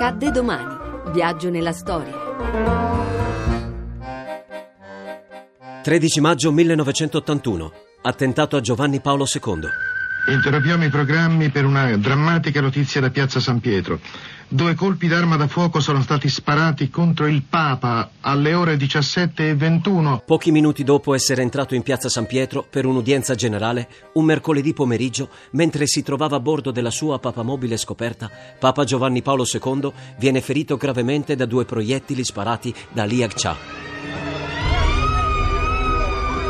Accadde domani. Viaggio nella storia. 13 maggio 1981. Attentato a Giovanni Paolo II. Interrompiamo i programmi per una drammatica notizia da Piazza San Pietro. Due colpi d'arma da fuoco sono stati sparati contro il Papa alle ore 17.21. Pochi minuti dopo essere entrato in Piazza San Pietro per un'udienza generale, un mercoledì pomeriggio, mentre si trovava a bordo della sua papamobile scoperta, Papa Giovanni Paolo II viene ferito gravemente da due proiettili sparati da Liag Cha.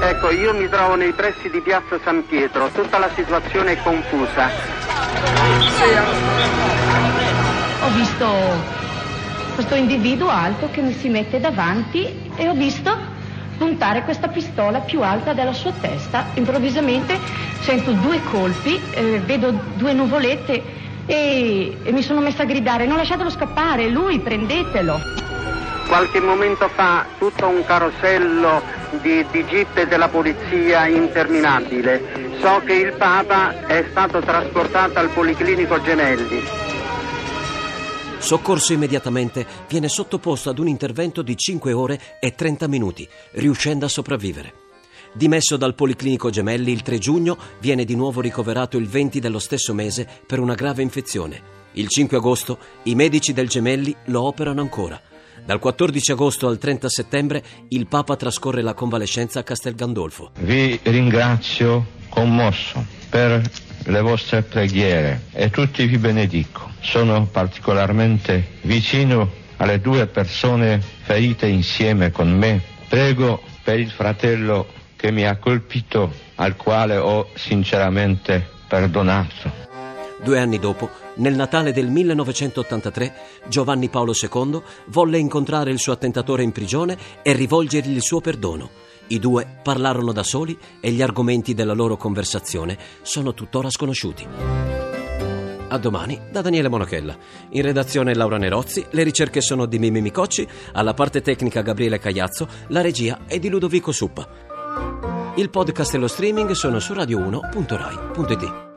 Ecco, io mi trovo nei pressi di Piazza San Pietro, tutta la situazione è confusa. Ho visto questo individuo alto che mi si mette davanti e ho visto puntare questa pistola più alta della sua testa. Improvvisamente sento due colpi, eh, vedo due nuvolette e, e mi sono messa a gridare non lasciatelo scappare, lui prendetelo. Qualche momento fa tutto un carosello di, di jeep della polizia interminabile. So che il Papa è stato trasportato al Policlinico Gemelli. Soccorso immediatamente, viene sottoposto ad un intervento di 5 ore e 30 minuti, riuscendo a sopravvivere. Dimesso dal Policlinico Gemelli il 3 giugno, viene di nuovo ricoverato il 20 dello stesso mese per una grave infezione. Il 5 agosto i medici del Gemelli lo operano ancora. Dal 14 agosto al 30 settembre il Papa trascorre la convalescenza a Castel Gandolfo. Vi ringrazio commosso per le vostre preghiere e tutti vi benedico. Sono particolarmente vicino alle due persone ferite insieme con me. Prego per il fratello che mi ha colpito, al quale ho sinceramente perdonato. Due anni dopo, nel Natale del 1983, Giovanni Paolo II volle incontrare il suo attentatore in prigione e rivolgergli il suo perdono. I due parlarono da soli e gli argomenti della loro conversazione sono tuttora sconosciuti. A domani da Daniele Monachella. In redazione Laura Nerozzi, le ricerche sono di Mimi Micocci, alla parte tecnica Gabriele Cagliazzo, la regia è di Ludovico Suppa. Il podcast e lo streaming sono su radio1.rai.it.